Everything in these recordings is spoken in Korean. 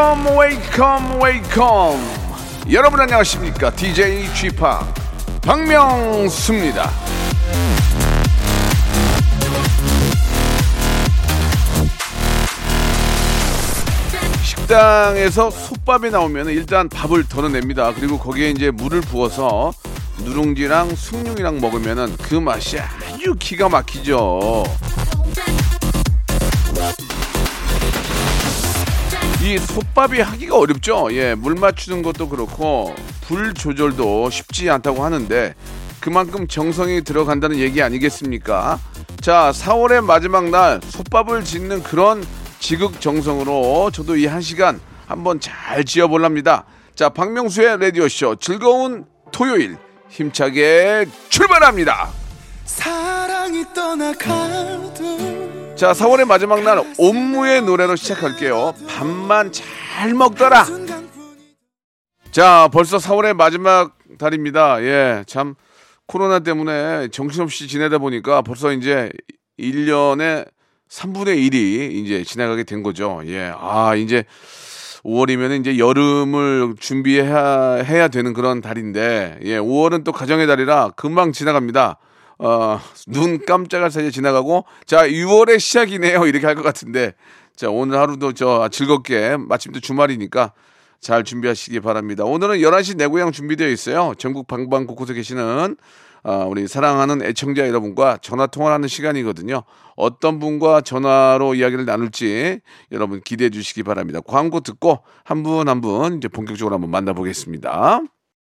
Welcome, welcome, welcome. 여러분 안녕하십니까? DJ Chip 박명수입니다. 식당에서 솥밥이 나오면 일단 밥을 덜어냅니다. 그리고 거기에 이제 물을 부어서 누룽지랑 숭늉이랑 먹으면은 그 맛이 아주 기가 막히죠. 이 솥밥이 하기가 어렵죠. 예, 물 맞추는 것도 그렇고 불 조절도 쉽지 않다고 하는데 그만큼 정성이 들어간다는 얘기 아니겠습니까? 자, 4월의 마지막 날 솥밥을 짓는 그런 지극정성으로 저도 이 한 시간 한번 잘 지어볼랍니다. 자, 박명수의 라디오쇼 즐거운 토요일 힘차게 출발합니다. 사랑이 떠나가도 자, 4월의 마지막 날 옴무의 노래로 시작할게요. 밥만 잘 먹더라. 자, 벌써 4월의 마지막 달입니다. 예, 참 코로나 때문에 정신없이 지내다 보니까 벌써 이제 1년에 3분의 1이 이제 지나가게 된 거죠. 예, 아, 이제 5월이면 이제 여름을 준비해야 해야 되는 그런 달인데, 예, 5월은 또 가정의 달이라 금방 지나갑니다. 어, 눈 깜짝할 사이에 지나가고, 자, 6월의 시작이네요. 이렇게 할 것 같은데, 자, 오늘 하루도 저 즐겁게, 마침 또 주말이니까 잘 준비하시기 바랍니다. 오늘은 11시 내 고향 준비되어 있어요. 전국 방방 곳곳에 계시는 아, 우리 사랑하는 애청자 여러분과 전화 통화를 하는 시간이거든요. 어떤 분과 전화로 이야기를 나눌지 여러분 기대해 주시기 바랍니다. 광고 듣고 한 분 한분 이제 본격적으로 한번 만나보겠습니다.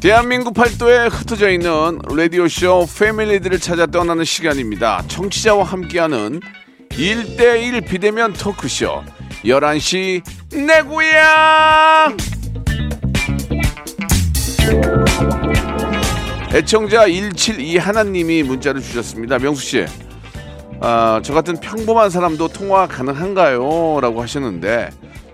대한민국 팔도에 흩어져 있는 라디오쇼 패밀리들을 찾아 떠나는 시간입니다. 청취자와 함께하는 1대1 비대면 토크쇼 11시 내 고향 애청자 172 하나님이 문자를 주셨습니다. 명수씨 아, 저 같은 평범한 사람도 통화 가능한가요? 라고 하셨는데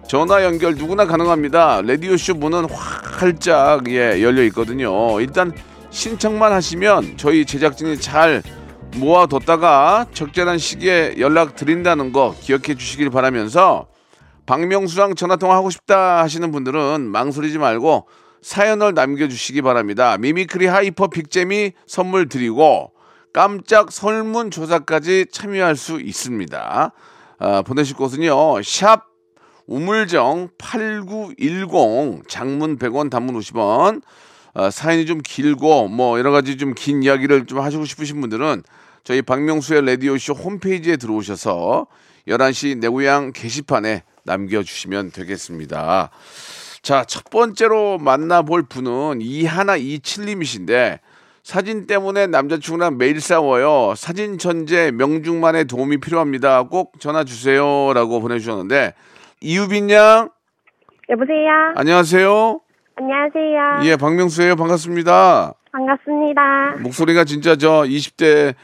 전화 연결 누구나 가능합니다. 라디오쇼 문은 활짝 예, 열려 있거든요. 일단 신청만 하시면 저희 제작진이 잘 모아뒀다가 적절한 시기에 연락 드린다는 거 기억해 주시길 바라면서 박명수랑 전화통화 하고 싶다 하시는 분들은 망설이지 말고 사연을 남겨주시기 바랍니다. 미미크리 하이퍼 빅잼이 선물 드리고 깜짝 설문조사까지 참여할 수 있습니다. 아, 보내실 곳은요. 샵 우물정 8910 장문 100원 단문 50원 어, 사연이 좀 길고 뭐 여러 가지 좀 긴 이야기를 좀 하시고 싶으신 분들은 저희 박명수의 라디오쇼 홈페이지에 들어오셔서 11시 내 고향 게시판에 남겨주시면 되겠습니다. 자, 첫 번째로 만나볼 분은 이하나 이칠님이신데 사진 때문에 남자친구랑 매일 싸워요. 사진 천재 명중만의 도움이 필요합니다. 꼭 전화 주세요라고 보내주셨는데 이유빈 양 여보세요. 안녕하세요. 안녕하세요. 예, 박명수예요. 반갑습니다. 반갑습니다. 목소리가 진짜 저 20대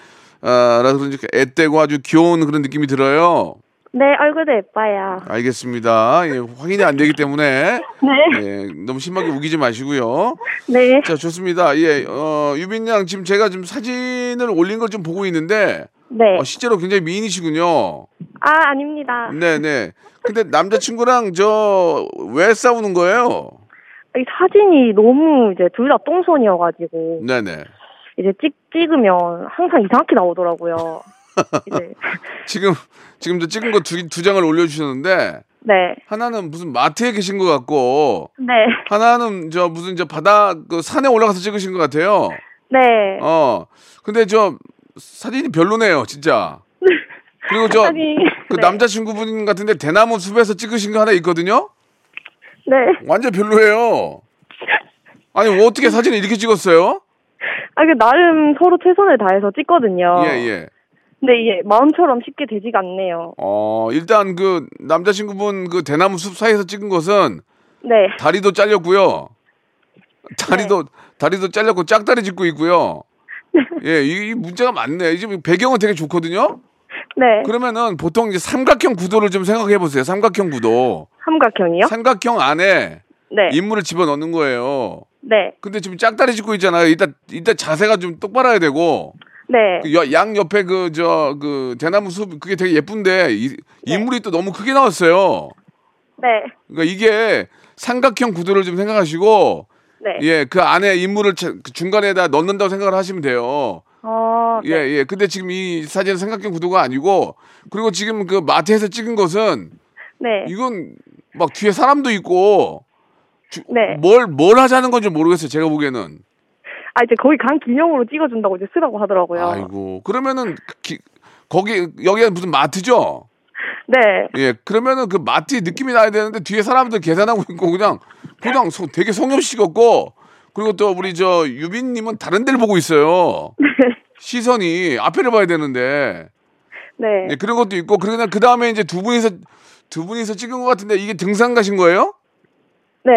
라 그런지 애때고 아주 귀여운 그런 느낌이 들어요. 네, 얼굴도 예뻐요. 알겠습니다. 예, 확인이 안 되기 때문에 네. 예, 너무 심하게 우기지 마시고요. 네. 자, 좋습니다. 예, 어, 유빈 양 지금 제가 지금 사진을 올린 걸 좀 보고 있는데 네. 어, 실제로 굉장히 미인이시군요. 아, 아닙니다. 네, 네. 근데 남자친구랑 저 왜 싸우는 거예요? 이 사진이 너무 이제 둘 다 똥손이어가지고 네, 네. 이제 찍 찍으면 항상 이상하게 나오더라고요. 이제 지금 지금 저 찍은 거 두 두 장을 올려주셨는데 네, 하나는 무슨 마트에 계신 것 같고 네, 하나는 저 무슨 저 바다 그 산에 올라가서 찍으신 것 같아요. 네. 어 근데 저 사진이 별로네요, 진짜. 그리고 저 아니, 그 네. 남자친구분 같은데 대나무 숲에서 찍으신 거 하나 있거든요. 네. 완전 별로예요. 아니 뭐 어떻게 사진을 이렇게 찍었어요? 아, 그 나름 서로 최선을 다해서 찍거든요. 예 예. 근데 이게 마음처럼 쉽게 되지가 않네요. 어 일단 그 남자친구분 그 대나무 숲 사이에서 찍은 것은 네. 다리도 잘렸고요. 다리도 다리도 잘렸고 짝다리 짚고 있고요. 예, 이, 이 문제가 많네. 지금 배경은 되게 좋거든요. 네. 그러면은 보통 이제 삼각형 구도를 좀 생각해 보세요. 삼각형 구도. 삼각형이요? 삼각형 안에 네. 인물을 집어 넣는 거예요. 네. 근데 지금 짝다리 짚고 있잖아요. 이따 이따 자세가 좀 똑바라야 되고 네. 그 여- 양 옆에 그저그 대나무 숲 그게 되게 예쁜데 이, 인물이 또 너무 크게 나왔어요. 네. 그러니까 이게 삼각형 구도를 좀 생각하시고 네. 예 그 안에 인물을 자- 그 중간에다 넣는다고 생각을 하시면 돼요. 어, 네. 예 예. 근데 지금 이 사진은 삼각형 구도가 아니고 그리고 지금 그 마트에서 찍은 것은 네. 이건 막 뒤에 사람도 있고 네. 뭘 뭘 하자는 건지 모르겠어요. 제가 보기에는. 아, 이제 거기 간 기념으로 찍어준다고 이제 쓰라고 하더라고요. 아이고 그러면은 기- 거기 여기가 무슨 마트죠? 네. 예 그러면은 그 마트의 느낌이 나야 되는데 뒤에 사람들 계산하고 있고 그냥 그냥 소- 되게 성엽식없고 그리고 또 우리 저 유빈님은 다른 데를 보고 있어요. 시선이 앞에를 봐야 되는데 네. 예, 그런 것도 있고 그러나 그 다음에 이제 두 분이서 두 분이서 찍은 것 같은데 이게 등산 가신 거예요? 네.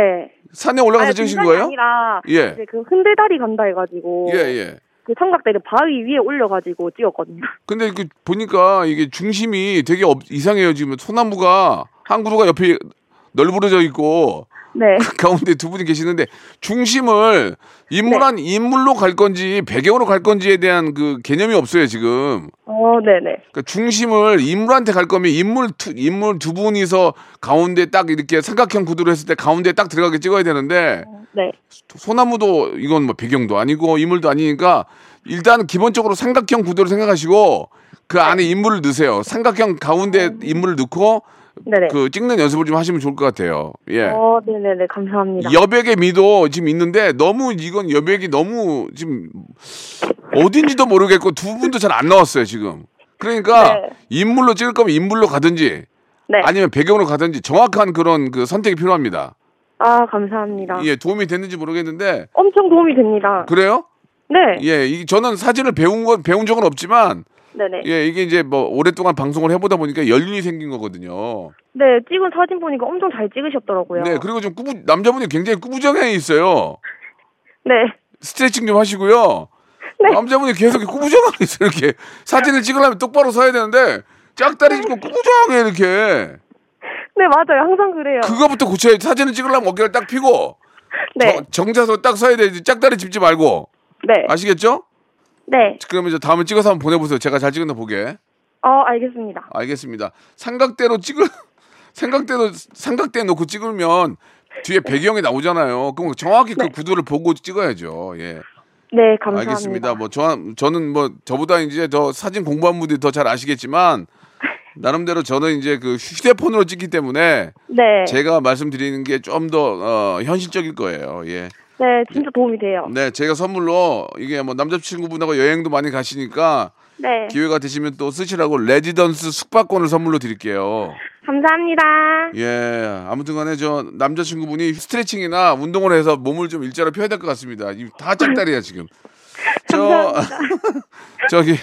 산에 올라가서 아니, 찍으신 거예요? 아니라 예. 이제 그 흔들다리 간다 해가지고 예 예. 그 삼각대를 바위 위에 올려가지고 찍었거든요. 근데 그 보니까 이게 중심이 되게 없- 이상해요 지금 소나무가 한 그루가 옆에 널브러져 있고 네. 그 가운데 두 분이 계시는데 중심을 인물한 인물로 갈 건지 배경으로 갈 건지에 대한 그 개념이 없어요 지금. 어, 네네. 그러니까 중심을 인물한테 갈 거면 인물 두, 인물 두 분이서 가운데 딱 이렇게 삼각형 구도로 했을 때 가운데 딱 들어가게 찍어야 되는데 네. 소나무도 이건 뭐 배경도 아니고 인물도 아니니까 일단 기본적으로 삼각형 구도를 생각하시고 그 안에 인물을 넣으세요. 삼각형 가운데 인물을 넣고 네네. 그 찍는 연습을 좀 하시면 좋을 것 같아요. 예. 어, 네네네. 감사합니다. 여백의 미도 지금 있는데 너무 이건 여백이 너무 지금 어딘지도 모르겠고 두 분도 잘 안 나왔어요 지금. 그러니까 네. 인물로 찍을 거면 인물로 가든지 네. 아니면 배경으로 가든지 정확한 그런 그 선택이 필요합니다. 아, 감사합니다. 예, 도움이 됐는지 모르겠는데 엄청 도움이 됩니다. 그래요? 네. 예, 이 저는 사진을 배운 건 배운 적은 없지만 네네. 예, 이게 이제 뭐 오랫동안 방송을 해보다 보니까 연륜이 생긴 거거든요. 네, 찍은 사진 보니까 엄청 잘 찍으셨더라고요. 네, 그리고 좀 꾸부 남자분이 굉장히 꾸부정해 있어요. 네. 스트레칭 좀 하시고요. 남자분이 계속 꾸부정하게 있어요. 이렇게 사진을 찍으려면 똑바로 서야 되는데 짝다리 짚고 꾸부정해 이렇게. 네, 맞아요. 항상 그래요. 그거부터 고쳐야 사진을 찍으려면 어깨를 딱 펴고 네. 정- 정자세로 딱 서야 되지. 짝다리 짚지 말고 네. 아시겠죠? 네. 그러면 이제 다음에 찍어서 한번 보내보세요. 제가 잘 찍었나 보게. 어, 알겠습니다. 알겠습니다. 삼각대로 찍을 삼각대로 삼각대 놓고 찍으면 뒤에 배경이 나오잖아요. 그럼 정확히 그 구도를 보고 찍어야죠. 예. 네, 감사합니다. 알겠습니다. 뭐 저, 저는 뭐 저보다 이제 더 사진 공부한 분들이 더 잘 아시겠지만 나름대로 저는 이제 그 휴대폰으로 찍기 때문에 네. 제가 말씀드리는 게 좀 더 어, 현실적일 거예요. 예. 네, 진짜 도움이 돼요. 네, 제가 선물로 이게 뭐 남자친구분하고 여행도 많이 가시니까 네. 기회가 되시면 또 쓰시라고 레지던스 숙박권을 선물로 드릴게요. 감사합니다. 예, 아무튼간에 저 남자친구분이 스트레칭이나 운동을 해서 몸을 좀 일자로 펴야 될 것 같습니다. 이다 짝다리야 지금. 저 저기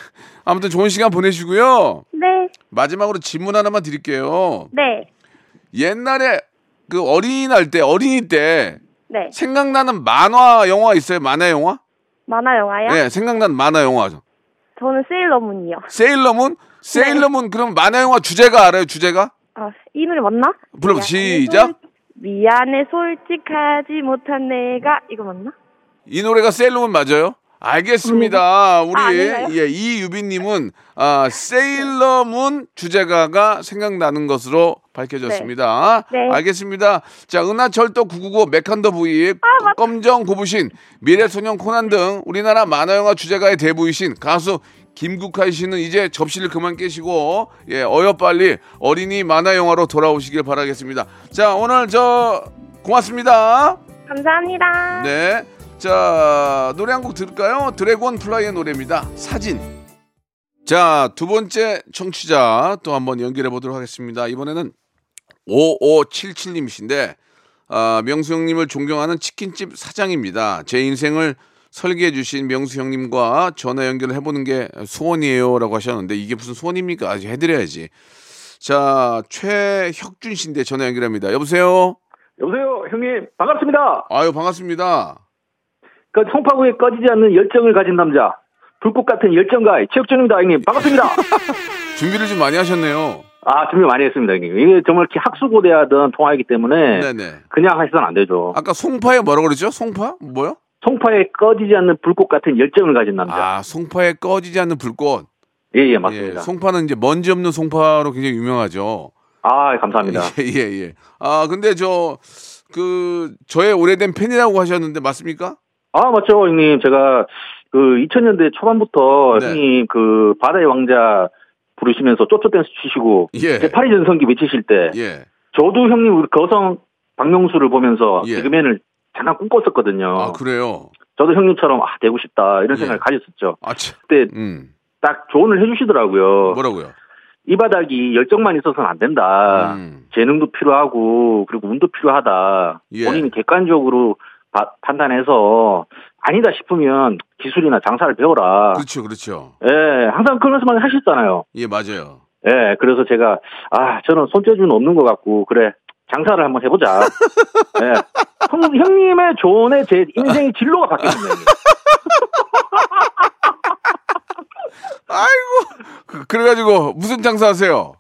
아무튼 좋은 시간 보내시고요. 네. 마지막으로 질문 하나만 드릴게요. 네. 옛날에 그 어린이날 때 어린이 때 네. 생각나는 만화 영화 있어요? 만화 영화? 만화 영화요? 네, 생각나는 만화 영화. 저는 세일러문이요. 세일러문? 세일러문 그럼 만화 영화 주제가 알아요? 주제가? 아, 이 노래 맞나? 불러 시작. 솔- 미안해 솔직하지 못한 내가 이거 맞나? 이 노래가 세일러문 맞아요? 알겠습니다. 우리 아? 예, 이유빈님은 아, 세일러문 주제가가 생각나는 것으로 밝혀졌습니다. 네. 네. 알겠습니다. 자, 은하철도 999 메칸더 부입, 아, 검정 고부신, 미래소년 코난 등 우리나라 만화영화 주제가의 대부이신 가수 김국환 씨는 이제 접시를 그만 깨시고 예, 어여 빨리 어린이 만화 영화로 돌아오시길 바라겠습니다. 자, 오늘 저 고맙습니다. 감사합니다. 네. 자, 노래 한 곡 들을까요? 드래곤 플라이의 노래입니다. 사진. 자, 두 번째 청취자 또 한번 연결해 보도록 하겠습니다. 이번에는 5577님이신데, 아, 명수 형님을 존경하는 치킨집 사장입니다. 제 인생을 설계해 주신 명수 형님과 전화 연결을 해보는 게 소원이에요. 라고 하셨는데, 이게 무슨 소원입니까? 아직 해드려야지. 자, 최혁준 씨인데 전화 연결합니다. 여보세요? 여보세요, 형님. 반갑습니다. 아유, 반갑습니다. 그 송파구에 꺼지지 않는 열정을 가진 남자. 불꽃 같은 열정가의 최혁준입니다, 형님. 반갑습니다. 준비를 좀 많이 하셨네요. 아, 준비 많이 했습니다, 형님. 이게 정말 학수고대하던 통화이기 때문에 네네. 그냥 하시면 안 되죠. 아까 송파에 뭐라고 그랬죠? 송파? 뭐요? 송파에 꺼지지 않는 불꽃 같은 열정을 가진 남자. 아, 송파에 꺼지지 않는 불꽃. 예, 예, 예, 맞습니다. 송파는 이제 먼지 없는 송파로 굉장히 유명하죠. 아, 감사합니다. 예, 예, 예. 아, 근데 저, 그, 저의 오래된 팬이라고 하셨는데, 맞습니까? 아, 맞죠, 형님. 제가 그 2000년대 초반부터 네. 형님 그 바다의 왕자 부르시면서 쪼쪼 댄스 추시고 예. 파리 전성기 외치실 때 예. 저도 형님 우리 거성 박명수를 보면서 예. 개그맨을 잠깐 꿈꿨었거든요. 아, 그래요? 저도 형님처럼 아 되고 싶다 이런 예. 생각을 가졌었죠. 아, 참. 그때 음. 딱 조언을 해 주시더라고요. 뭐라고요? 이 바닥이 열정만 있어서는 안 된다. 음. 재능도 필요하고 그리고 운도 필요하다. 예. 본인이 객관적으로 바- 판단해서 아니다 싶으면 기술이나 장사를 배워라. 그렇죠, 그렇죠. 예, 항상 그런 말씀만 하셨잖아요. 예, 맞아요. 예, 그래서 제가 아 저는 손재주는 없는 것 같고 그래 장사를 한번 해보자. 예, 형, 형님의 조언에 제 인생의 진로가. 형님. 아이고. 그, 그래가지고, 무슨 장사 하세요?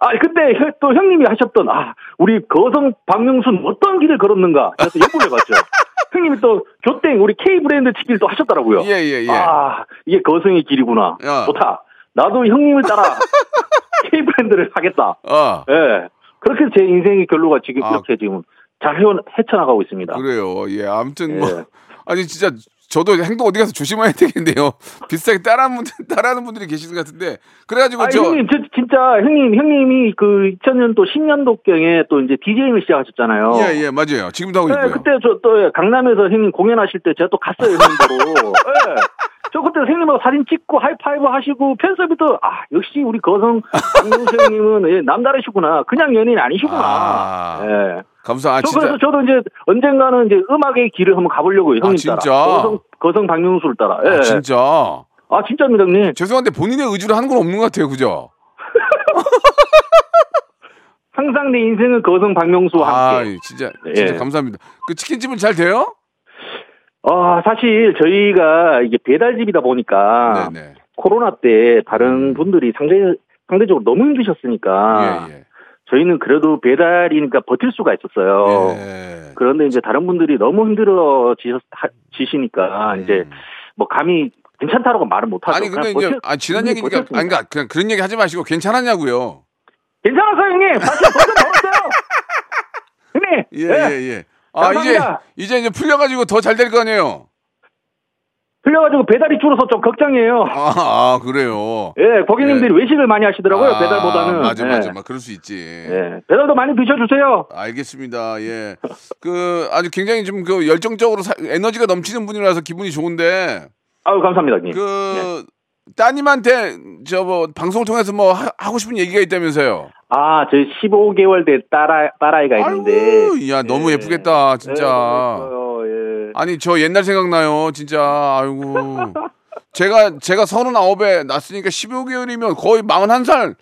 아 그때 형- 또 형님이 하셨던 아 우리 거성 박명수는 어떤 길을 걸었는가 그래서 예고를 해봤죠. 형님이 또 교땡 우리 K 브랜드 치기를 또 하셨더라고요. 예, 예, 예. 아 이게 거성의 길이구나. 야. 좋다. 나도 형님을 따라 K 브랜드를 하겠다. 아, 예. 그렇게 제 인생의 결로가 지금 아. 이렇게 지금 잘 헤쳐나가고 있습니다. 그래요. 예, 아무튼 뭐. 예. 아니, 진짜, 저도 행동 어디 가서 조심해야 되겠네요. 비슷하게 따라하는 분들, 따라하는 분들이 계시는 것 같은데. 그래가지고, 아, 저. 형님, 저, 진짜, 형님, 형님이 그 2000년도 10년도경에 또 이제 DJ를 시작하셨잖아요. 예, 예, 맞아요. 지금도 하고 네, 있고요. 그때 저 또 강남에서 형님 공연하실 때 제가 또 갔어요, 형님으로. 예. 저 그때 형님하고 사진 찍고 하이파이브 하시고 팬 서비도 아 역시 우리 거성 박명수 형님은 예, 남다르시구나 그냥 연예인 아니시구나. 아, 예. 감사, 아, 저 진짜. 그래서 저도 이제 언젠가는 이제 음악의 길을 한번 가보려고요, 형님 진짜? 따라. 거성, 거성 박명수를 따라. 예. 아, 진짜. 아, 진짜입니다, 형님. 죄송한데 본인의 의지로 하는 건 없는 것 같아요. 그죠? 항상 내 인생은 거성 박명수와 아, 함께. 진짜, 진짜 예. 감사합니다. 그 치킨집은 잘 돼요? 아, 사실 저희가 이게 배달집이다 보니까 네네. 코로나 때 다른 분들이 상대, 상대적으로 너무 힘드셨으니까 예, 예. 저희는 그래도 배달이니까 버틸 수가 있었어요. 예. 그런데 이제 다른 분들이 너무 힘들어 지시니까 이제 뭐 감히 괜찮다라고 말을 못하죠. 음. 아니, 근데 이제, 버텼- 아, 지난 얘기니까. 아니, 그러니까 그냥 그런 얘기 하지 마시고 괜찮았냐고요. 괜찮았어요, 형님. 사실 버텨 먹었어요. 형님. 예, 예, 예. 아, 이제, 감사합니다. 이제 이제 풀려가지고 더 잘 될 거 아니에요? 흘려가지고 배달이 줄어서 좀 걱정이에요. 아, 아 그래요. 예, 고객님들이 외식을 많이 하시더라고요, 아, 배달보다는. 맞아, 예. 맞아. 막 그럴 수 있지. 예, 배달도 많이 드셔주세요. 알겠습니다. 예. 그, 아주 굉장히 좀 그 열정적으로 사- 에너지가 넘치는 분이라서 기분이 좋은데, 아유, 감사합니다, 형님. 그, 따님한테 저 뭐 방송을 통해서 뭐 하, 하고 싶은 얘기가 있다면서요. 아, 저희 15개월 된 딸아, 딸아이가 있는데. 아이고, 야, 너무 예. 예쁘겠다, 진짜. 네. 아니, 저 옛날 생각나요, 진짜. 아이고. 제가, 제가 서른아홉에 낳았으니까 15개월이면 거의 41살,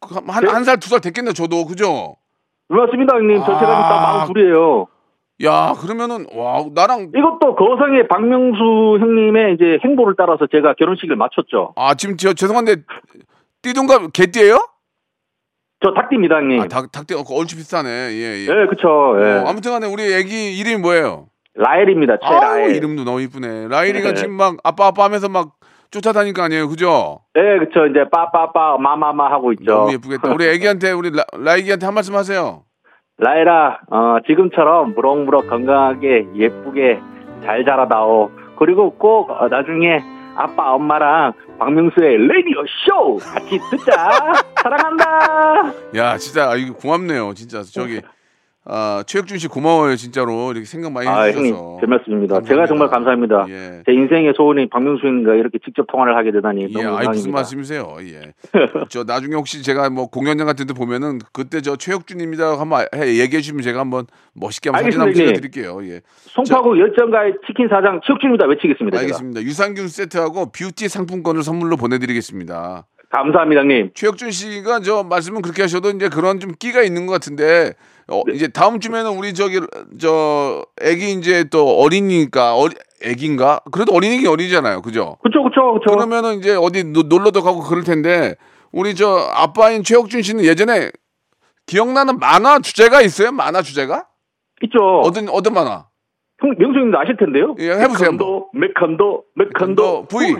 한, 네? 한 살, 두 살 됐겠네, 저도. 그죠? 그렇습니다, 형님. 저 제가 아. 딱 마흔 둘이에요. 야, 그러면은, 와, 나랑, 이것도 거성의 박명수 형님의 이제 행보를 따라서 제가 결혼식을 마쳤죠. 아, 지금 저, 죄송한데, 띠동갑, 개띠예요 저 닭띠입니다, 형님. 아, 닭, 닭띠, 어, 얼추 비슷하네. 예, 예. 예, 그쵸. 예. 어, 아무튼 간에 우리 애기 이름이 뭐예요? 라엘입니다, 아우, 최라엘. 이름도 너무 이쁘네. 라일이가 네. 지금 막 아빠 아빠 하면서 막 쫓아다닐 거 아니에요. 그죠? 예, 그쵸. 이제 빠빠빠, 마마마 하고 있죠. 너무 예쁘겠다. 우리 애기한테 우리 라, 라이기한테 한 말씀 하세요. 라엘아, 어, 지금처럼 무럭무럭 건강하게 예쁘게 잘 자라다오. 그리고 꼭 어, 나중에 아빠 엄마랑 박명수의 레디오 쇼 같이 듣자. 사랑한다. 야, 진짜 아, 이거 고맙네요. 진짜 저기 아, 최혁준 씨 고마워요, 진짜로. 이렇게 생각 많이 아, 해주셔서. 형님, 별 말씀입니다. 감사합니다. 제가 정말 감사합니다. 예. 제 인생의 소원이 박명수 형님과 이렇게 직접 통화를 하게 되다니 예, 너무 아이 무슨. 말씀이세요? 예. 저 나중에 혹시 제가 뭐 공연장 같은 데 보면은 그때 저 최혁준입니다 한번 해- 얘기해 주시면 제가 한번 멋있게 한번 사진 한번 알겠습니다, 찍어 드릴게요. 예. 송파구 열정가의 치킨 사장 최욱준입니다. 외치겠습니다. 제가. 알겠습니다. 유산균 세트하고 뷰티 상품권을 선물로 보내 드리겠습니다. 감사합니다, 형님. 최혁준 씨가 저 말씀은 그렇게 하셔도 이제 그런 좀 끼가 있는 것 같은데 어, 네. 이제 다음 주면은 우리 저기 저 애기 이제 또 어린이니까 어리 애기인가? 그래도 어린이긴 어리잖아요. 그죠? 그쵸, 그쵸, 그쵸. 그러면은 이제 어디 노- 놀러도 가고 그럴 텐데 우리 저 아빠인 최혁준 씨는 예전에 기억나는 만화 주제가 있어요? 만화 주제가? 있죠. 어떤 어떤 만화? 형, 명수 형님도 아실 텐데요. 예, 해보세요, 메칸더, 메칸더, 메칸더 V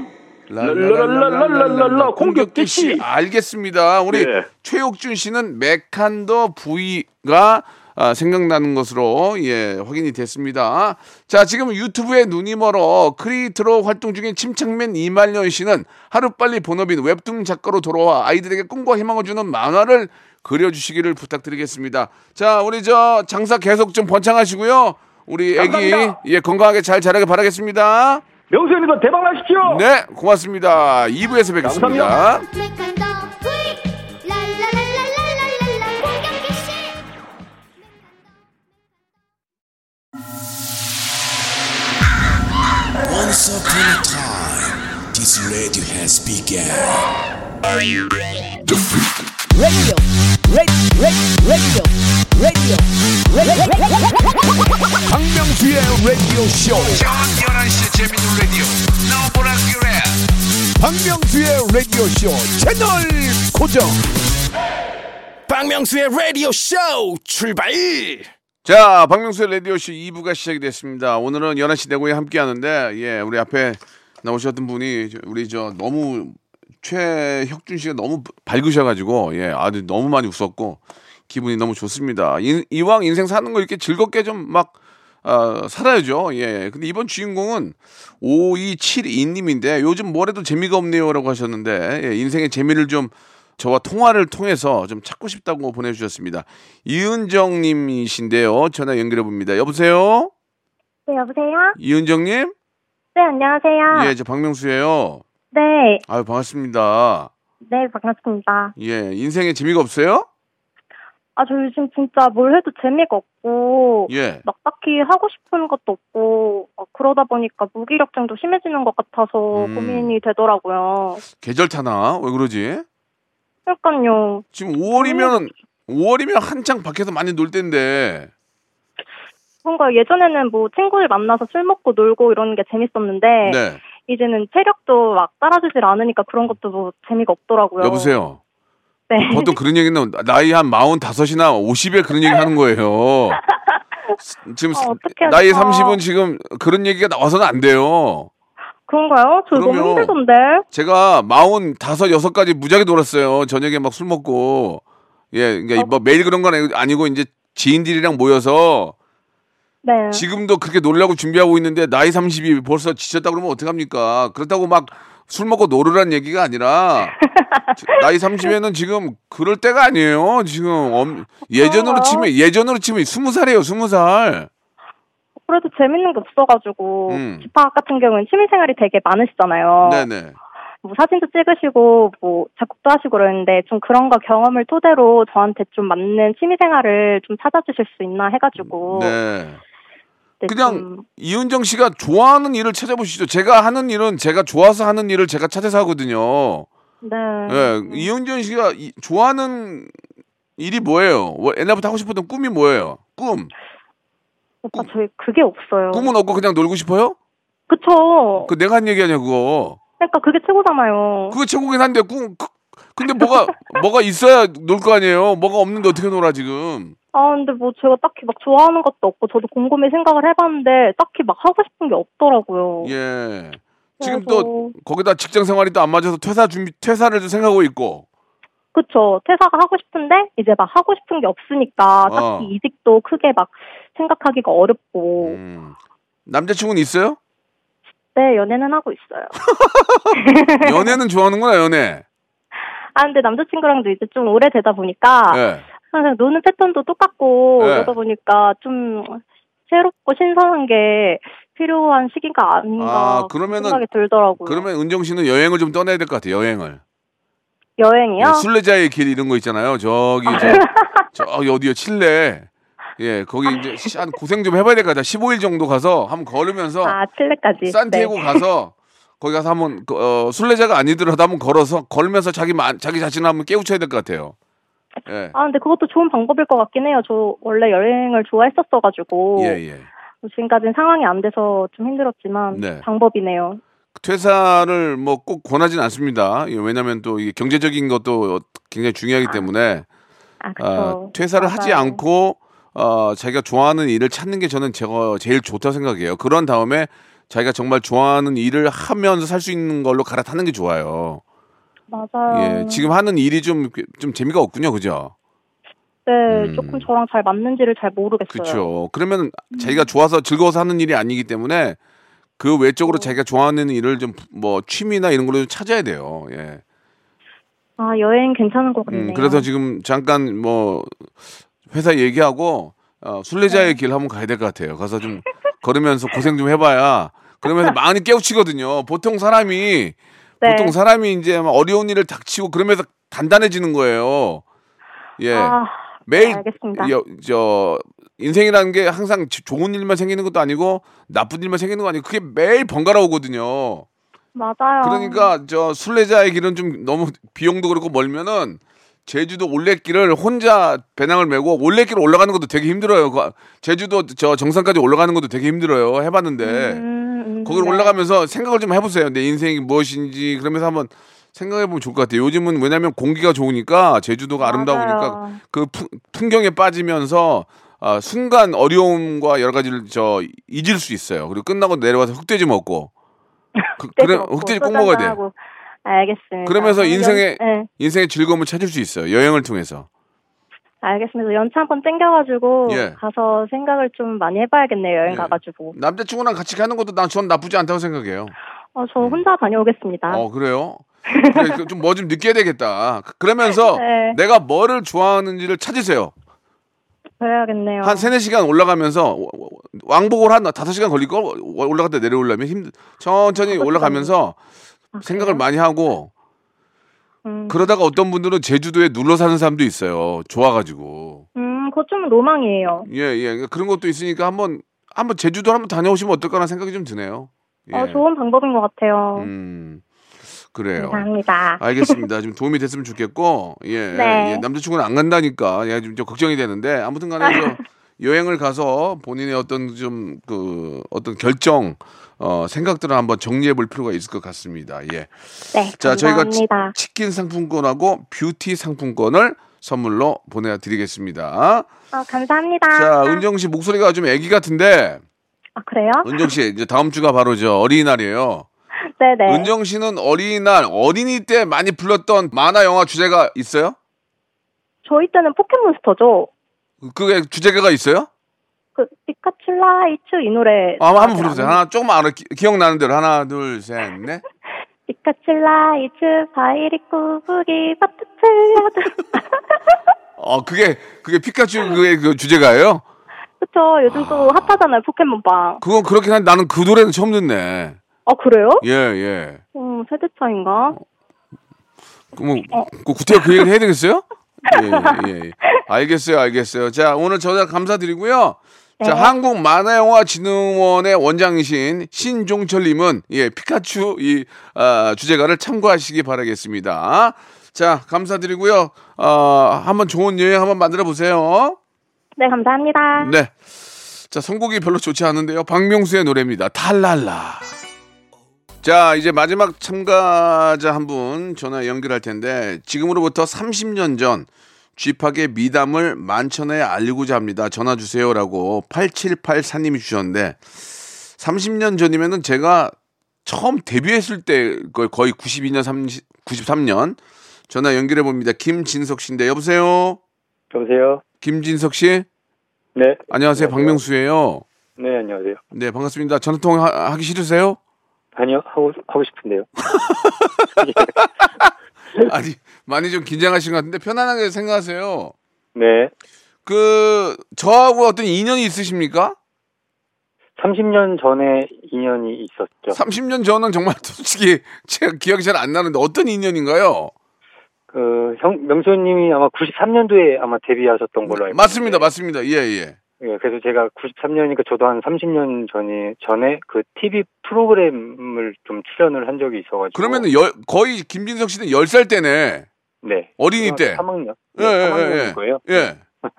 랄랄랄랄랄랄라 공격 개시. 알겠습니다. 우리 예. 최혁준 씨는 메칸더 V가 아, 생각나는 것으로 예 확인이 됐습니다. 자 지금 유튜브에 눈이 멀어 크리에이터로 활동 중인 침착맨 이말년 씨는 하루빨리 본업인 웹툰 작가로 돌아와 아이들에게 꿈과 희망을 주는 만화를 그려주시기를 부탁드리겠습니다. 자 우리 저 장사 계속 좀 번창하시고요. 우리 애기. 예 건강하게 잘 자라길 바라겠습니다. 명수 형님도 대박 나십시오. 네, 고맙습니다. 2부에서 뵙겠습니다. 감사합니다. 메칸더 V 랄랄랄랄랄랄랄라 공격 개시 Once upon a time, this radio has begun. radio, radio, radio, radio, radio. 박명수의 라디오 쇼. 박명수의 라디오 쇼 채널 고정. 박명수의 라디오 쇼 출발 자, 박명수의 라디오 쇼 2부가 시작이 됐습니다. 오늘은 11시 내고에 함께 하는데, 예, 우리 앞에 나오셨던 분이, 우리 저 너무, 최혁준 씨가 너무 밝으셔가지고, 예, 아주 너무 많이 웃었고, 기분이 너무 좋습니다. 이, 이왕 인생 사는 거 이렇게 즐겁게 좀 막, 아, 살아야죠. 예. 근데 이번 주인공은 5272님인데, 요즘 뭐래도 재미가 없네요라고 하셨는데, 예, 인생의 재미를 좀 저와 통화를 통해서 좀 찾고 싶다고 보내주셨습니다. 이은정님이신데요. 전화 연결해 봅니다. 여보세요? 네, 여보세요? 이은정님? 네, 안녕하세요. 예, 저 박명수예요. 네, 아유, 반갑습니다. 네, 반갑습니다. 예, 인생에 재미가 없어요? 아, 저 요즘 진짜 뭘 해도 재미가 없고, 예. 막 딱히 하고 싶은 것도 없고, 어, 그러다 보니까 무기력증도 심해지는 것 같아서 음. 고민이 되더라고요. 계절 타나? 왜 그러지? 그러니까요. 지금 5월이면 5월이면 한창 밖에서 많이 놀 때인데. 뭔가 예전에는 뭐 친구들 만나서 술 먹고 놀고 이러는 게 재밌었는데, 네. 이제는 체력도 막 따라주질 않으니까 그런 것도 뭐 재미가 없더라고요. 여보세요. 네. 보통 그런 얘기는 나이 한 45이나 50에 그런 얘기 하는 거예요. 지금 아, 어떡해, 나이. 30은 지금 그런 얘기가 나와서는 안 돼요. 그런가요? 저 너무. 힘들던데. 제가 45, 6까지 무지하게 놀았어요. 저녁에 막 술 먹고. 예, 그러니까 어? 뭐 매일 그런 건 아니- 아니고 이제 지인들이랑 모여서 네. 지금도 그렇게 놀려고 준비하고 있는데 나이 30이 벌써 지쳤다 그러면 어떡합니까? 그렇다고 막 술 먹고 노르란 얘기가 아니라 나이 30에는 지금 그럴 때가 아니에요. 지금 엄- 예전으로? 치면 예전으로 치면 20살이에요. 20살. 그래도 재밌는 게 없어가지고 음. 집합 같은 경우는 취미생활이 되게 많으시잖아요. 네네. 뭐 사진도 찍으시고 뭐 작곡도 하시고 그러는데 좀 그런 거 경험을 토대로 저한테 좀 맞는 취미생활을 좀 찾아주실 수 있나 해가지고 네. 네, 그냥 좀, 이은정 씨가 좋아하는 일을 찾아보시죠. 제가 하는 일은 제가 좋아서 하는 일을 제가 찾아서 하거든요. 네. 예, 이은정 씨가 이- 좋아하는 일이 뭐예요? 뭐 옛날부터 하고 싶었던 꿈이 뭐예요? 꿈. 오빠 저희 그게 없어요. 꿈은 없고 그냥 놀고 싶어요? 그쵸. 그 내가 한 얘기 아니야 그거. 그러니까 그게 최고잖아요. 그거 최고긴 한데 꿈. 그- 근데 뭐가 뭐가 있어야 놀 거 아니에요. 뭐가 없는데 어떻게 놀아 지금? 아 근데 뭐 제가 딱히 막 좋아하는 것도 없고 저도 곰곰이 생각을 해봤는데 딱히 막 하고 싶은 게 없더라고요. 예. 지금 또 거기다 직장 생활이 또 안 맞아서 퇴사 준비 퇴사를 좀 생각하고 있고. 그쵸. 퇴사가 하고 싶은데 이제 막 하고 싶은 게 없으니까 어. 딱히 이직도 크게 막 생각하기가 어렵고 음. 남자친구는 있어요? 네 연애는 하고 있어요. 연애는 좋아하는구나 연애. 아 근데 남자친구랑도 이제 좀 오래되다 보니까 예. 항상 노는 패턴도 똑같고 네. 그러다 보니까 좀 새롭고 신선한 게 필요한 시기가 아닌가 아, 그러면은- 생각이 들더라고요. 그러면 은정 씨는 여행을 좀 떠나야 될 것 같아요. 여행을. 여행이요? 예, 순례자의 길 이런 거 있잖아요. 저기 저, 저기 어디요? 칠레. 예, 거기 이제 시- 한 고생 좀 해봐야 될 것 같아요. 15일 정도 가서 한번 걸으면서 아 칠레까지. 산티아고 네. 가서 거기 가서 한번 그, 어, 순례자가 아니더라도 한번 걸어서 걸으면서 자기 마- 자기 자신을 한번 깨우쳐야 될 것 같아요. 예, 아 근데 그것도 좋은 방법일 것 같긴 해요. 저 원래 여행을 좋아했었어가지고 예, 예. 지금까지는 상황이 안 돼서 좀 힘들었지만 네. 방법이네요. 퇴사를 뭐 꼭 권하진 않습니다. 예, 왜냐하면 또 이게 경제적인 것도 굉장히 중요하기 때문에 아 아, 그렇죠. 퇴사를 하지 맞아요. 않고 어, 자기가 좋아하는 일을 찾는 게 저는 제가 제일 좋다고 생각해요. 그런 다음에 자기가 정말 좋아하는 일을 하면서 살 수 있는 걸로 갈아타는 게 좋아요. 맞아요. 예, 지금 하는 일이 좀 좀 재미가 없군요, 그죠? 네, 음. 조금 저랑 잘 맞는지를 잘 모르겠어요. 그렇죠. 그러면 자기가 좋아서 즐거워서 하는 일이 아니기 때문에 그 외적으로 자기가 좋아하는 일을 좀 뭐 취미나 이런 걸로 좀 찾아야 돼요. 예. 아 여행 괜찮은 것 같네요. 음, 그래서 지금 잠깐 뭐 회사 얘기하고 어, 순례자의 네. 길 한번 가야 될 것 같아요. 가서 좀 걸으면서 고생 좀 해봐야 그러면서 많이 깨우치거든요. 보통 사람이 네. 보통 사람이 이제 막 어려운 일을 닥치고 그러면서 단단해지는 거예요. 예. 아, 매일 네, 알겠습니다. 여, 저 인생이라는 게 항상 지- 좋은 일만 생기는 것도 아니고 나쁜 일만 생기는 거 아니고 그게 매일 번갈아 오거든요. 맞아요. 그러니까 저 순례자의 길은 좀 너무 비용도 그렇고 멀면은 제주도 올레길을 혼자 배낭을 메고 올레길 올라가는 것도 되게 힘들어요. 그 제주도 저 정상까지 올라가는 것도 되게 힘들어요. 해봤는데 음, 음, 거기를 네. 올라가면서 생각을 좀 해보세요. 내 인생이 무엇인지 그러면서 한번 생각해 보면 좋을 것 같아요. 요즘은 왜냐하면 공기가 좋으니까 제주도가 아름다우니까 맞아요. 그 푸- 풍경에 빠지면서 아, 순간 어려움과 여러 가지를 저 잊을 수 있어요. 그리고 끝나고 내려와서 흑돼지 먹고 그, 먹고 흑돼지 꼭 먹어야 돼. 알겠습니다. 그러면서 인생의 연, 네, 인생의 즐거움을 찾을 수 있어요. 여행을 통해서. 알겠습니다. 연차 한번 땡겨가지고 예. 가서 생각을 좀 많이 해봐야겠네요. 여행 예. 가가지고. 남자친구랑 같이 가는 것도 난전 나쁘지 않다고 생각해요. 어, 저 혼자 다녀오겠습니다. 음. 어 그래요? 그래, 좀뭐좀 느껴야 되겠다. 그- 그러면서 네. 내가 뭐를 좋아하는지를 찾으세요. 그래야겠네요. 한 세네 시간 올라가면서 왕복을 한 다섯 시간 걸릴 걸 올라갔다 내려오려면 힘 천천히 올라가면서 아, 생각을? 많이 하고 음, 그러다가 어떤 분들은 제주도에 눌러 사는 사람도 있어요. 좋아가지고 음, 그거 좀 로망이에요. 예 예 그런 것도 있으니까 한번 한번 제주도 한번 다녀오시면 어떨까라는 생각이 좀 드네요. 예. 어, 좋은 방법인 것 같아요. 음 그래요. 감사합니다. 알겠습니다. 좀 도움이 됐으면 좋겠고, 예, 네. 예, 남자친구는 안 간다니까, 예, 좀, 좀 걱정이 되는데, 아무튼간에 저 여행을 가서 본인의 어떤 좀 그 어떤 결정, 어, 생각들을 한번 정리해 볼 필요가 있을 것 같습니다. 예. 네, 자, 저희가 치, 감사합니다. 치킨 상품권하고 뷰티 상품권을 선물로 보내드리겠습니다. 아, 감사합니다. 자, 은정 씨 목소리가 좀 애기 같은데, 아, 그래요? 은정 씨 이제 다음 주가 바로 저 어린이날이에요. 네네. 은정 씨는 어린이날 어린이 때 많이 불렀던 만화 영화 주제가 있어요? 저희 때는 포켓몬스터죠. 그게 주제가가 있어요? 그 피카츄 라이츄 이 노래. 아, 한번. 아는- 하나 조금만 알아 기, 기억나는 대로 하나 둘 셋 넷. 피카츄 라이츄 파이리 꼬부기 버터플 야도란. 어 그게 그게 피카츄 그게 그 주제가예요? 그쵸. 요즘 또 핫하잖아요. 포켓몬빵. 그건 그렇긴 한데 나는 그 노래는 처음 듣네. 아, 그래요? 예 예. 음, 세대 차인가? 그뭐 그 구태여 그 얘기를 해야 되겠어요? 예, 예, 예. 알겠어요, 알겠어요. 자, 오늘 전화 감사드리고요. 자, 네. 한국 만화영화진흥원의 원장이신 신종철님은 예 피카츄 이 아, 주제가를 참고하시기 바라겠습니다. 자, 감사드리고요. 아, 한번 좋은 여행 한번 만들어 보세요. 네, 감사합니다. 네. 자, 선곡이 별로 좋지 않은데요. 박명수의 노래입니다. 탈랄라. 자, 이제 마지막 참가자 한 분 전화 연결할 텐데 지금으로부터 30년 전 쥐팍의 미담을 만천하에 알리고자 합니다. 전화 주세요라고 8784님이 주셨는데 30년 전이면은 제가 처음 데뷔했을 때 거의- 거의 92년 30, 93년 전화 연결해 봅니다. 김진석 씨인데 여보세요. 여보세요? 김진석 씨. 네. 안녕하세요. 박명수예요. 네, 안녕하세요. 네, 반갑습니다. 전화 통화 하- 하기 싫으세요? 아니요, 하고, 하고 싶은데요. 아니, 많이 좀 긴장하신 것 같은데 편안하게 생각하세요. 네. 그 저하고 어떤 인연이 있으십니까? 30년 전에 인연이 있었죠. 30년 전은 정말 솔직히 제가 기억이 잘 안 나는데 어떤 인연인가요? 그, 형, 명수님이 아마 93년도에 아마 데뷔하셨던 걸로 알고 맞습니다, 있는데. 맞습니다. 예, 예. 예, 그래서 제가 93년이니까 저도 한 30년 전에, 전에 그 TV 프로그램을 좀 출연을 한 적이 있어가지고. 그러면은 열- 거의 김진석 씨는 10살 때네. 네. 어린이 때. 3학년. 예, 예, 예, 3학년일 예. 거예요. 예.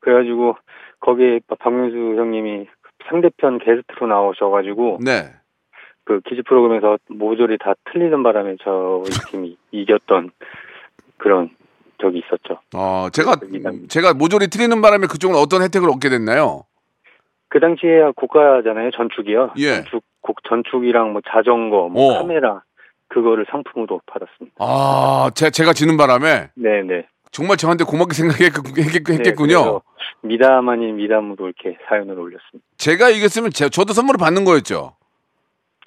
그래가지고 거기에 박명수 형님이 상대편 게스트로 나오셔가지고 네. 그 퀴즈 프로그램에서 모조리 다 틀리는 바람에 저희 팀이 이겼던 그런 적이 있었죠. 어, 제가 미담. 제가 모조리 틀리는 바람에 그쪽은 어떤 혜택을 얻게 됐나요? 그 당시에 고가잖아요, 전축이요. 예. 전축, 곡 전축이랑 뭐 자전거, 뭐 어. 카메라 그거를 상품으로 받았습니다. 아, 제, 제가 지는 바람에 네네. 정말 저한테 고맙게 생각했겠군요. 네, 그래서 미담 아닌 미담으로 이렇게 사연을 올렸습니다. 제가 이겼으면 제, 저도 선물을 받는 거였죠.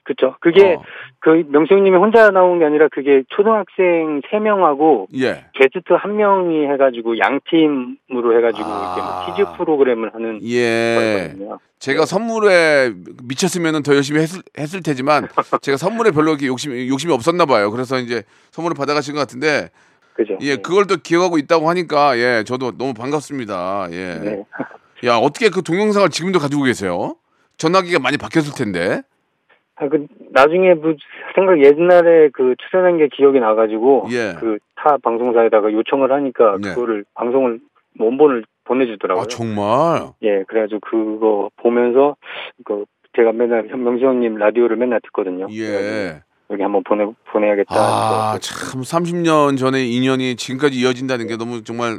그렇죠. 그게 어. 그 명수 형님이 혼자 나온 게 아니라 그게 초등학생 3 명하고 예. 게스트 한 명이 해가지고 양 팀으로 해가지고 아. 이렇게 뭐 퀴즈 프로그램을 하는 예. 거거든요. 제가 선물에 미쳤으면 더 열심히 했을, 했을 테지만 제가 선물에 별로 이렇게 욕심이, 욕심이 없었나 봐요. 그래서 이제 선물을 받아가신 것 같은데 그죠? 예, 그걸 또 기억하고 있다고 하니까 예, 저도 너무 반갑습니다. 예. 네. 야, 어떻게 그 동영상을 지금도 가지고 계세요? 전화기가 많이 바뀌었을 텐데. 아, 그 나중에 뭐 생각 옛날에 그 출연한 게 기억이 나가지고 예. 그타 방송사에다가 요청을 하니까 네. 그거를 방송을 원본을 보내주더라고요. 아, 정말. 예, 그래가지고 그거 보면서 그 제가 맨날 현- 명수 형님 라디오를 맨날 듣거든요. 예. 여기 한번 보내 보내야겠다. 아, 해서 참 30년 전의 인연이 지금까지 이어진다는 게 너무 정말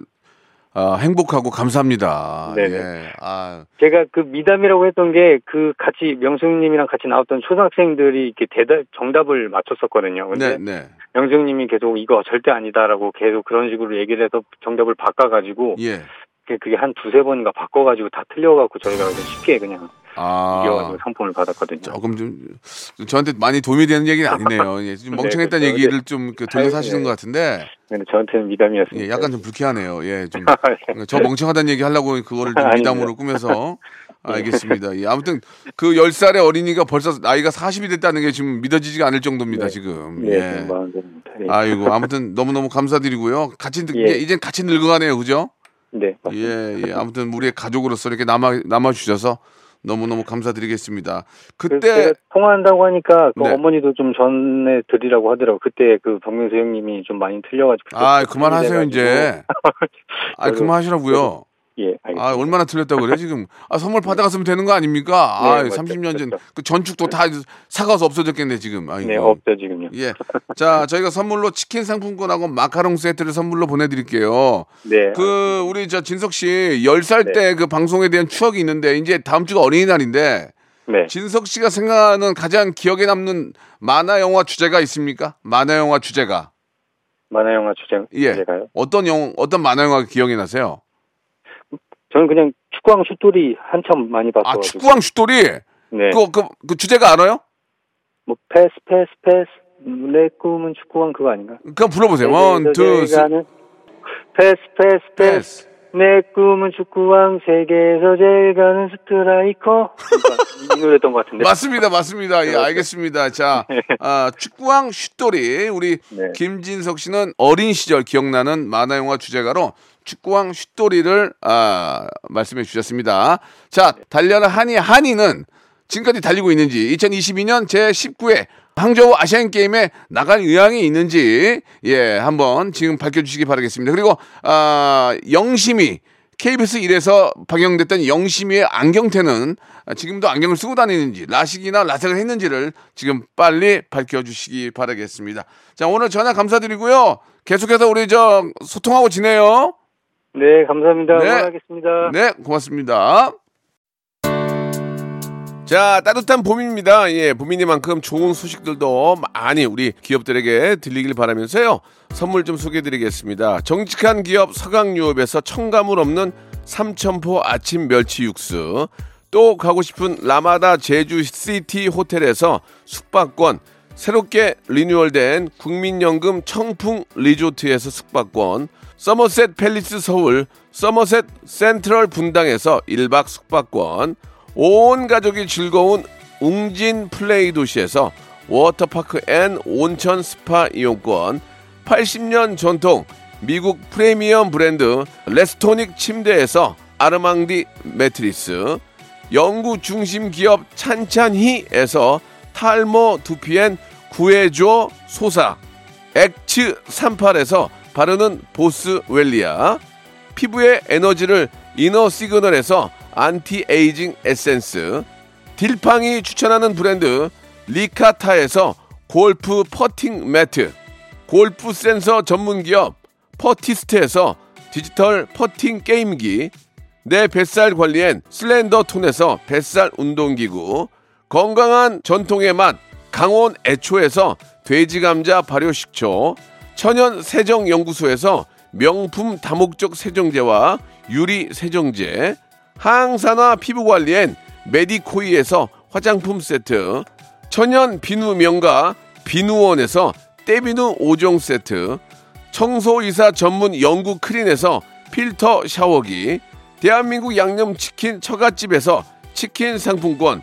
아, 행복하고 감사합니다. 네네. 예. 아, 제가 그 미담이라고 했던 게 그 같이 명수 형님이랑 같이 나왔던 초등학생들이 이렇게 대답 정답을 맞췄었거든요. 근데 네, 네. 명수 형님이 계속 이거 절대 아니다라고 계속 그런 식으로 얘기를 해서 정답을 바꿔가지고 예. 그게- 그게 한 두세 번인가 바꿔가지고 다 틀려갖고 저희가 그냥 쉽게 그냥 아. 이겨가지고 상품을 받았거든요. 조금 좀 저한테 많이 도움이 되는 얘기는 아니네요. 예, 좀 네, 멍청했다는 그렇죠. 얘기를 좀그 돌려서 아유, 하시는 네. 것 같은데 근데 저한테는 미담이었습니다. 예, 약간 좀 불쾌하네요. 예, 좀 네. 저 멍청하다는 얘기 하려고 그거를 좀. 미담으로 꾸며서 알겠습니다. 예, 아무튼 그 10살의 어린이가 벌써 나이가 40이 됐다는 게 지금 믿어지지가 않을 정도입니다, 네. 지금. 네, 예. 좀. 예. 아이고, 아무튼 너무너무 감사드리고요. 같이, 늙- 예. 이제 이젠 같이 늙어가네요. 그죠? 네, 맞습니다. 예, 예. 아무튼 우리의 가족으로서 이렇게 남아, 남아 주셔서 너무너무 감사드리겠습니다. 그때, 통화한다고 하니까 그 네. 어머니도 좀 전해 드리라고 하더라고. 그때 그 박명수 형님이 좀 많이 틀려가지고. 아, 그만하세요. 이제. 아, 그만하시라고요. 예, 알겠습니다. 아, 얼마나 틀렸다고 그래요, 지금? 아, 선물 받아갔으면 되는 거 아닙니까? 아, 네, 맞죠, 30년 전. 맞죠. 그 전축도 다 사가서 없어졌겠네, 지금. 아이고. 네, 없죠 지금요. 예. 자, 저희가 선물로 치킨 상품권하고 마카롱 세트를 선물로 보내드릴게요. 네. 그, 우리 저 진석 씨, 10살 네. 때그 방송에 대한 추억이 있는데, 이제 다음 주가 어린이날인데, 네. 진석 씨가 생각하는 가장 기억에 남는 만화 영화 주제가 있습니까? 만화 영화 주제가. 만화 영화 주제 예. 주제가요. 어떤 영, 어떤 만화 영화가 기억이 나세요? 저는 그냥 축구왕 슛돌이 한참 많이 아, 봤어가지고. 축구왕 슛돌이? 네. 그, 그, 그 주제가 알아요? 뭐 패스 패스 패스 내 꿈은 축구왕 그거 아닌가? 그럼 불러보세요. one, two, three. 패스 패스 패스. 내 꿈은 축구왕 세계에서 제일 가는 스트라이커 그러니까 이 노래였던 것 같은데 맞습니다, 맞습니다. 예. 알겠습니다. 자, 아, 축구왕 슛돌이 우리 네. 김진석 씨는 어린 시절 기억나는 만화 영화 주제가로 축구왕 슛돌이를 아, 말씀해 주셨습니다. 자, 달려라 하니 하니는 지금까지 달리고 있는지 2022년 제 19회 항저우 아시안 게임에 나갈 의향이 있는지 예 한번 지금 밝혀 주시기 바라겠습니다. 그리고 아 영심이 KBS 1에서 방영됐던 영심이의 안경테는 지금도 안경을 쓰고 다니는지 라식이나 라섹을 했는지를 지금 빨리 밝혀주시기 바라겠습니다. 자 오늘 전화 감사드리고요. 계속해서 우리 저 소통하고 지내요. 네 감사합니다 네. 응원하겠습니다 네, 고맙습니다. 자, 따뜻한 봄입니다. 예, 봄이니만큼 좋은 소식들도 많이 우리 기업들에게 들리길 바라면서요. 선물 좀 소개해 드리겠습니다. 정직한 기업 서강유업에서 첨가물 없는 삼천포 아침 멸치 육수. 또 가고 싶은 라마다 제주 시티 호텔에서 숙박권. 새롭게 리뉴얼된 국민연금 청풍 리조트에서 숙박권. 서머셋 팰리스 서울, 서머셋 센트럴 분당에서 1박 숙박권, 온 가족이 즐거운 웅진 플레이 도시에서 워터파크 and 온천 스파 이용권, 80년 전통 미국 프리미엄 브랜드 레스토닉 침대에서 아르망디 매트리스, 연구 중심 기업 찬찬히에서 탈모 두피엔 구해줘 소사, 엑츠 38에서 바르는 보스 웰리아, 피부의 에너지를 이너 시그널에서 안티에이징 에센스, 딜팡이 추천하는 브랜드 리카타에서 골프 퍼팅 매트, 골프 센서 전문 기업 퍼티스트에서 디지털 퍼팅 게임기, 내 뱃살 관리엔 슬렌더 톤에서 뱃살 운동기구, 건강한 전통의 맛 강원 애초에서 돼지 감자 발효식초, 천연 세정 연구소에서 명품 다목적 세정제와 유리 세정제, 항산화 피부 관리엔 메디코이에서 화장품 세트, 천연 비누 명가 비누원에서 때비누 5종 세트, 청소이사 전문 영구 크린에서 필터 샤워기, 대한민국 양념치킨 처갓집에서 치킨 상품권,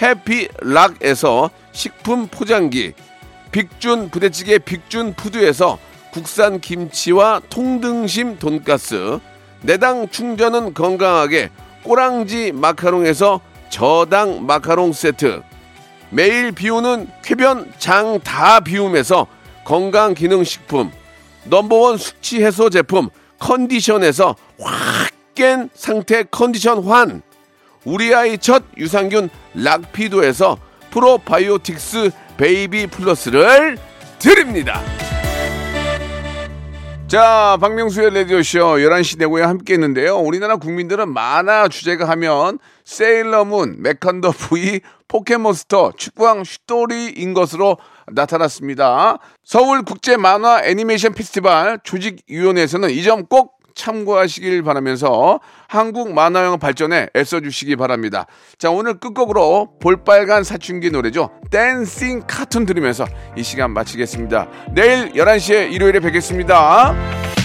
해피락에서 식품 포장기, 빅준 부대찌개 빅준 푸드에서 국산 김치와 통등심 돈가스, 내당 충전은 건강하게 꼬랑지 마카롱에서 저당 마카롱 세트, 매일 비우는 쾌변 장 다 비움에서 건강 기능 식품, 넘버원 숙취 해소 제품 컨디션에서 확 깬 상태 컨디션 환, 우리 아이 첫 유산균 락피도에서 프로바이오틱스 베이비 플러스를 드립니다. 자, 박명수의 라디오쇼 11시 내고에 함께 했는데요. 우리나라 국민들은 만화 주제가 하면 세일러문, 메칸더 V, 포켓몬스터, 축구왕 슛돌이인 것으로 나타났습니다. 서울국제 만화 애니메이션 페스티벌 조직위원회에서는 이 점 꼭 참고하시길 바라면서 한국 만화영 발전에 애써주시기 바랍니다. 자, 오늘 끝곡으로 볼빨간 사춘기 노래죠. 댄싱 카툰 들으면서 이 시간 마치겠습니다. 내일 11시에 일요일에 뵙겠습니다.